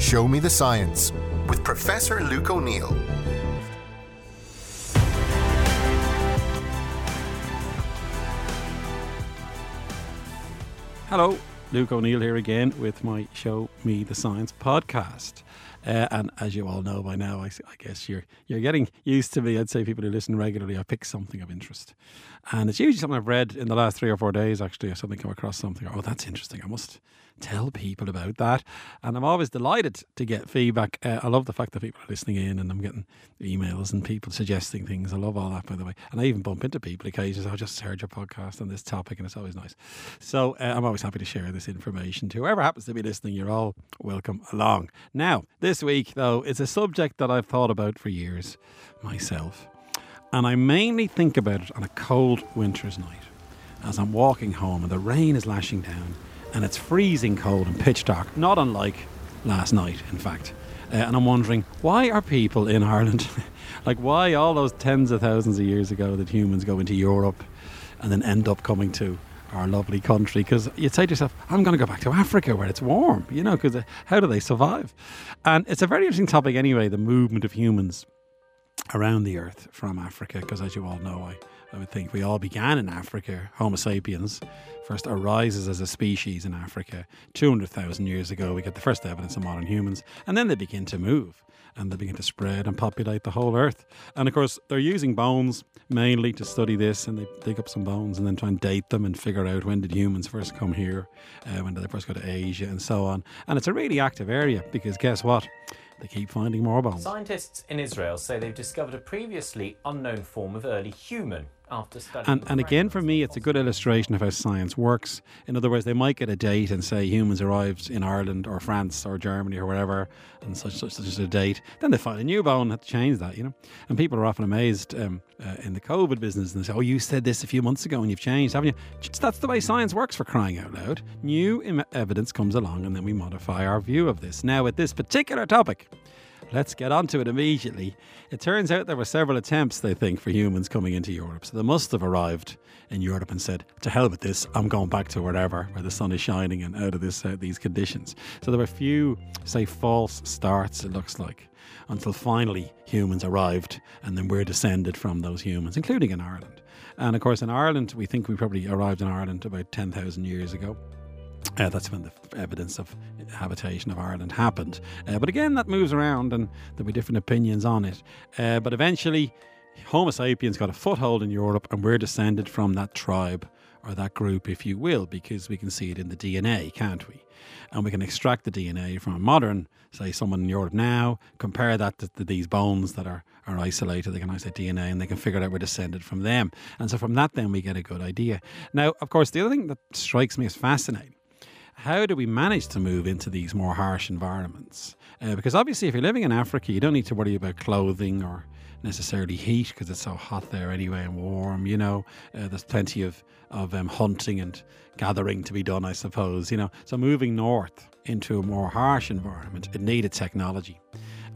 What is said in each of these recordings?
Show Me the Science with Professor Luke O'Neill. Hello, Luke O'Neill here again with my Show Me the Science podcast. Uh, and as you all know by now, I, I, guess you're you're getting used to me. I'd say people who listen regularly, I pick something of interest, and it's usually something I've read in the last three or four days. Actually, I suddenly come across something. Oh, that's interesting. I must tell people about that. And I'm always delighted to get feedback. Uh, I love the fact that people are listening in and I'm getting emails and people suggesting things. I love all that, by the way. And I even bump into people occasionally. I just heard your podcast on this topic and it's always nice. So uh, I'm always happy to share this information to whoever happens to be listening. You're all welcome along. Now, this week, though, it's a subject that I've thought about for years myself. And I mainly think about it on a cold winter's night as I'm walking home and the rain is lashing down and it's freezing cold and pitch dark, not unlike last night, in fact. Uh, and I'm wondering why are people in Ireland, like why all those tens of thousands of years ago that humans go into Europe and then end up coming to our lovely country? Because you'd say to yourself, I'm going to go back to Africa where it's warm, you know, because uh, how do they survive? And it's a very interesting topic anyway, the movement of humans around the earth from Africa, because as you all know, I I would think we all began in Africa. Homo sapiens first arises as a species in Africa 200,000 years ago. We get the first evidence of modern humans, and then they begin to move and they begin to spread and populate the whole earth. And of course, they're using bones mainly to study this, and they dig up some bones and then try and date them and figure out when did humans first come here, uh, when did they first go to Asia, and so on. And it's a really active area because guess what? They keep finding more bones. Scientists in Israel say they've discovered a previously unknown form of early human after studying. And, and again, for me, it's a good illustration of how science works. In other words, they might get a date and say humans arrived in Ireland or France or Germany or wherever, and such such such a date. Then they find a new bone have to change that, you know. And people are often amazed um, uh, in the COVID business and they say, "Oh, you said this a few months ago and you've changed, haven't you?" That's the way science works. For crying out loud, new Im- evidence comes along and then we modify our view of this. Now, with this particular topic. Let's get onto it immediately. It turns out there were several attempts, they think, for humans coming into Europe. So they must have arrived in Europe and said, "To hell with this! I'm going back to wherever where the sun is shining and out of this uh, these conditions." So there were a few, say, false starts. It looks like until finally humans arrived, and then we're descended from those humans, including in Ireland. And of course, in Ireland, we think we probably arrived in Ireland about ten thousand years ago. Uh, that's when the evidence of habitation of Ireland happened. Uh, but again, that moves around and there'll be different opinions on it. Uh, but eventually, Homo sapiens got a foothold in Europe and we're descended from that tribe or that group, if you will, because we can see it in the DNA, can't we? And we can extract the DNA from a modern, say, someone in Europe now, compare that to, to these bones that are, are isolated. They can isolate DNA and they can figure out we're descended from them. And so from that, then we get a good idea. Now, of course, the other thing that strikes me as fascinating how do we manage to move into these more harsh environments? Uh, because obviously, if you're living in Africa, you don't need to worry about clothing or necessarily heat because it's so hot there anyway and warm. You know, uh, there's plenty of of um, hunting and gathering to be done, I suppose. You know, so moving north into a more harsh environment, it needed technology.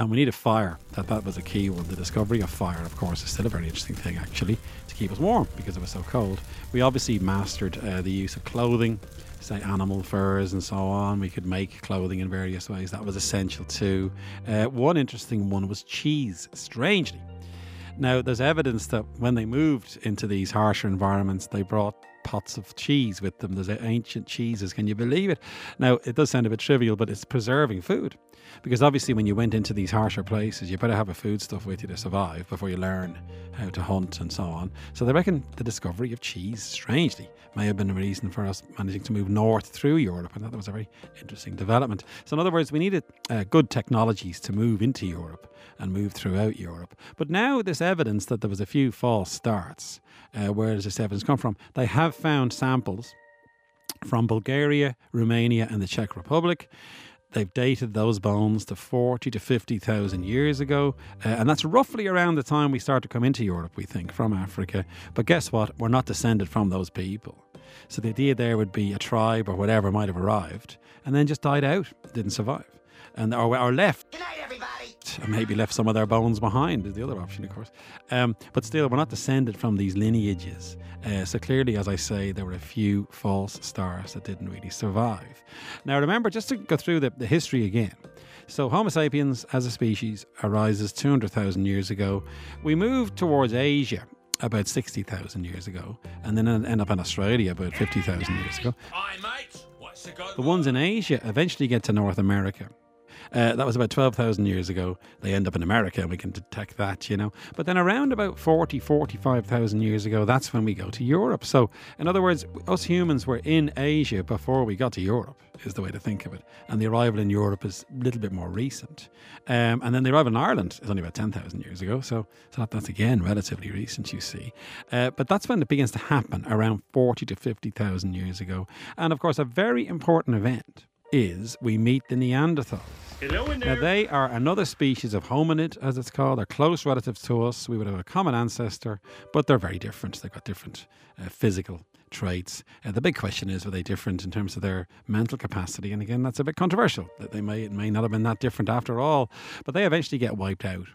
And we needed fire. That that was a key one. The discovery of fire, of course, is still a very interesting thing actually to keep us warm because it was so cold. We obviously mastered uh, the use of clothing say animal furs and so on. We could make clothing in various ways. That was essential too. Uh, one interesting one was cheese, strangely. Now, there's evidence that when they moved into these harsher environments, they brought pots of cheese with them. There's ancient cheeses. Can you believe it? Now, it does sound a bit trivial, but it's preserving food. Because obviously, when you went into these harsher places, you better have a foodstuff with you to survive before you learn how to hunt and so on. So they reckon the discovery of cheese, strangely, may have been a reason for us managing to move north through Europe. I thought that was a very interesting development. So, in other words, we needed uh, good technologies to move into Europe and move throughout Europe. But now, this evidence that there was a few false starts, uh, where does this evidence come from? They have found samples from Bulgaria, Romania, and the Czech Republic. They've dated those bones to 40 to 50,000 years ago. Uh, and that's roughly around the time we start to come into Europe, we think, from Africa. But guess what? We're not descended from those people. So the idea there would be a tribe or whatever might have arrived and then just died out, didn't survive. And or, or left. Good night, everybody. And maybe left some of their bones behind is the other option, of course. Um, but still, we're not descended from these lineages. Uh, so clearly, as I say, there were a few false stars that didn't really survive. Now, remember, just to go through the, the history again. So, Homo sapiens as a species arises 200,000 years ago. We moved towards Asia about 60,000 years ago, and then end up in Australia about 50,000 years ago. The ones in Asia eventually get to North America. Uh, that was about 12,000 years ago. They end up in America and we can detect that, you know. But then around about 40, 45,000 years ago, that's when we go to Europe. So, in other words, us humans were in Asia before we got to Europe, is the way to think of it. And the arrival in Europe is a little bit more recent. Um, and then the arrival in Ireland is only about 10,000 years ago. So, so that, that's again relatively recent, you see. Uh, but that's when it begins to happen around 40 to 50,000 years ago. And of course, a very important event is we meet the Neanderthals. Hello in there. Now, they are another species of hominid, as it's called. They're close relatives to us. We would have a common ancestor, but they're very different. They've got different uh, physical traits. Uh, the big question is, were they different in terms of their mental capacity? And again, that's a bit controversial. That they may may not have been that different after all. But they eventually get wiped out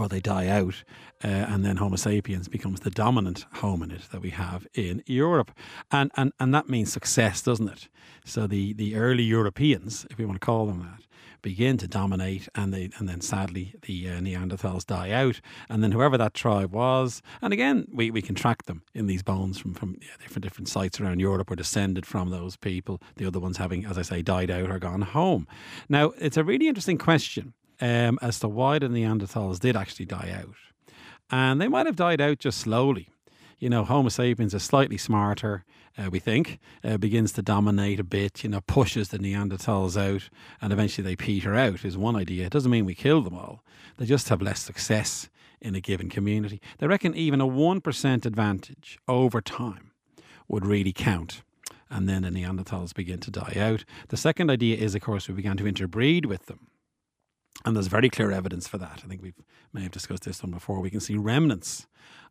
or they die out, uh, and then Homo sapiens becomes the dominant hominid that we have in Europe, and and and that means success, doesn't it? So the the early Europeans, if we want to call them that, begin to dominate, and they and then sadly the uh, Neanderthals die out, and then whoever that tribe was, and again we, we can track them in these bones from from yeah, different different sites around Europe, are descended from those people. The other ones having, as I say, died out or gone home. Now it's a really interesting question um, as to why the Neanderthals did actually die out. And they might have died out just slowly. You know, Homo sapiens is slightly smarter, uh, we think, uh, begins to dominate a bit, you know, pushes the Neanderthals out, and eventually they peter out, is one idea. It doesn't mean we kill them all, they just have less success in a given community. They reckon even a 1% advantage over time would really count and then the Neanderthals begin to die out. The second idea is, of course, we began to interbreed with them. And there's very clear evidence for that. I think we may have discussed this one before. We can see remnants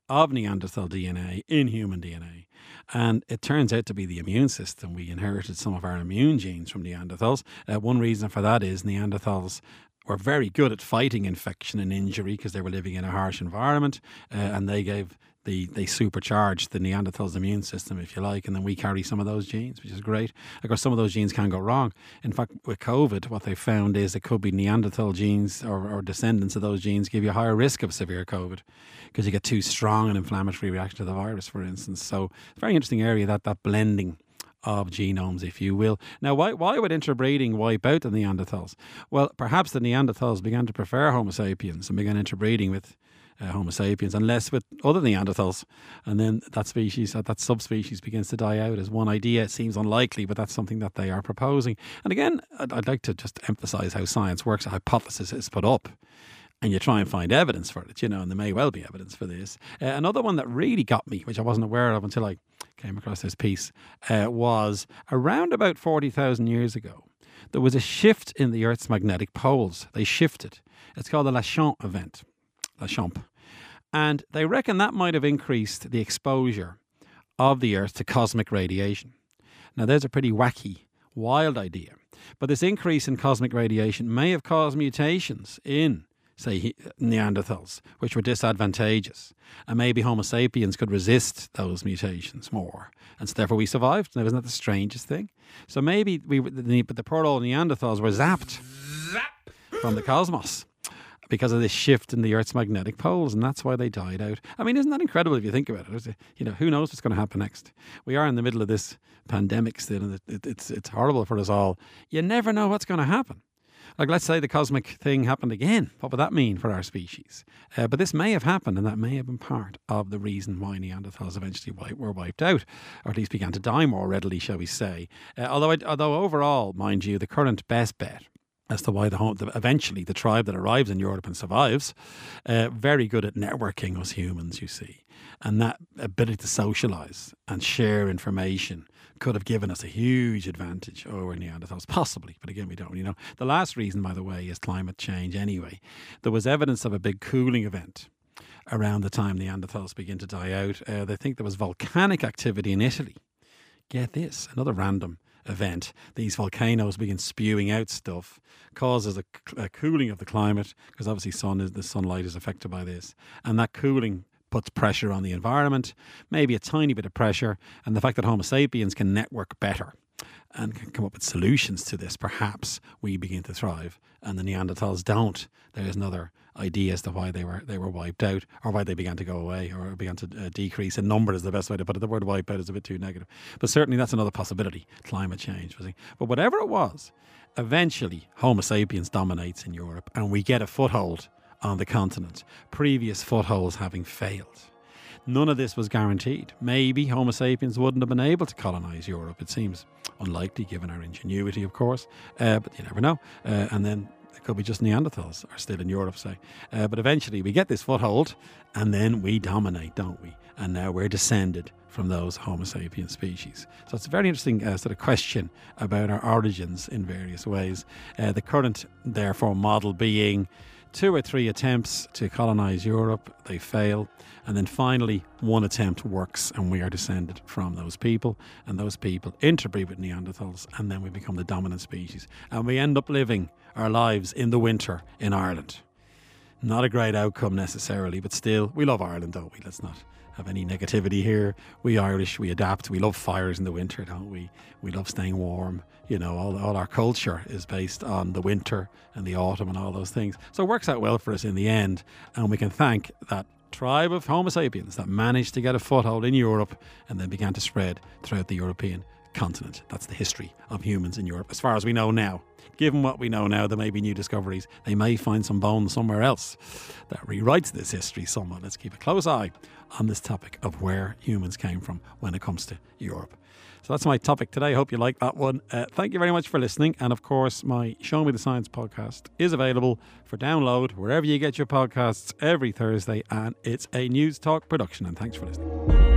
of Neanderthal DNA in human DNA. And it turns out to be the immune system. We inherited some of our immune genes from Neanderthals. Uh, one reason for that is Neanderthals were very good at fighting infection and injury because they were living in a harsh environment uh, and they gave they, they supercharge the Neanderthals' immune system, if you like, and then we carry some of those genes, which is great. Of course, some of those genes can go wrong. In fact, with COVID, what they found is it could be Neanderthal genes or, or descendants of those genes give you a higher risk of severe COVID because you get too strong an inflammatory reaction to the virus, for instance. So, very interesting area that that blending of genomes, if you will. Now, why, why would interbreeding wipe out the Neanderthals? Well, perhaps the Neanderthals began to prefer Homo sapiens and began interbreeding with uh, Homo sapiens, unless with other Neanderthals. And then that species, that, that subspecies begins to die out as one idea. It seems unlikely, but that's something that they are proposing. And again, I'd, I'd like to just emphasize how science works. A hypothesis is put up and you try and find evidence for it, you know, and there may well be evidence for this. Uh, another one that really got me, which I wasn't aware of until I came across this piece, uh, was around about 40,000 years ago, there was a shift in the Earth's magnetic poles. They shifted. It's called the Laschamp event. Laschamp. And they reckon that might have increased the exposure of the Earth to cosmic radiation. Now, there's a pretty wacky, wild idea. But this increase in cosmic radiation may have caused mutations in, say, Neanderthals, which were disadvantageous. And maybe Homo sapiens could resist those mutations more. And so therefore we survived. Now, isn't that the strangest thing? So maybe we, but the poor old Neanderthals were zapped from the cosmos because of this shift in the Earth's magnetic poles, and that's why they died out. I mean, isn't that incredible if you think about it? You know, who knows what's going to happen next? We are in the middle of this pandemic still, and it, it, it's it's horrible for us all. You never know what's going to happen. Like, let's say the cosmic thing happened again. What would that mean for our species? Uh, but this may have happened, and that may have been part of the reason why Neanderthals eventually were wiped out, or at least began to die more readily, shall we say. Uh, although, although overall, mind you, the current best bet as to why the, home, the, eventually the tribe that arrives in Europe and survives, uh, very good at networking us humans, you see, and that ability to socialize and share information could have given us a huge advantage over Neanderthals, possibly, but again, we don't really know. The last reason, by the way, is climate change. Anyway, there was evidence of a big cooling event around the time Neanderthals begin to die out. Uh, they think there was volcanic activity in Italy. Get this, another random event, these volcanoes begin spewing out stuff, causes a, a cooling of the climate because obviously sun is the sunlight is affected by this, and that cooling puts pressure on the environment, maybe a tiny bit of pressure, and the fact that Homo sapiens can network better and can come up with solutions to this, perhaps we begin to thrive and the Neanderthals don't. There is another idea as to why they were they were wiped out or why they began to go away or began to uh, decrease in number is the best way to put it. The word wipe out is a bit too negative, but certainly that's another possibility. Climate change, but whatever it was, eventually Homo sapiens dominates in Europe and we get a foothold on the continent. Previous footholds having failed. None of this was guaranteed. Maybe Homo sapiens wouldn't have been able to colonize Europe. It seems unlikely given our ingenuity, of course, uh, but you never know. Uh, and then it could be just Neanderthals are still in Europe, say. Uh, but eventually we get this foothold and then we dominate, don't we? And now we're descended from those Homo sapiens species. So it's a very interesting uh, sort of question about our origins in various ways. Uh, the current, therefore, model being two or three attempts to colonize Europe, they fail. And then finally, one attempt works, and we are descended from those people. And those people interbreed with Neanderthals, and then we become the dominant species. And we end up living our lives in the winter in Ireland. Not a great outcome necessarily, but still, we love Ireland, don't we? Let's not have any negativity here. We Irish, we adapt. We love fires in the winter, don't we? We love staying warm. You know, all, all our culture is based on the winter and the autumn and all those things. So it works out well for us in the end. And we can thank that tribe of Homo sapiens that managed to get a foothold in Europe and then began to spread throughout the European continent. That's the history of humans in Europe, as far as we know now. Given what we know now, there may be new discoveries. They may find some bones somewhere else that rewrites this history somewhat. Let's keep a close eye on this topic of where humans came from when it comes to Europe. So that's my topic today. Hope you like that one. Uh, thank you very much for listening. And of course, my Show Me the Science podcast is available for download wherever you get your podcasts every Thursday. And it's a Newstalk production. And thanks for listening.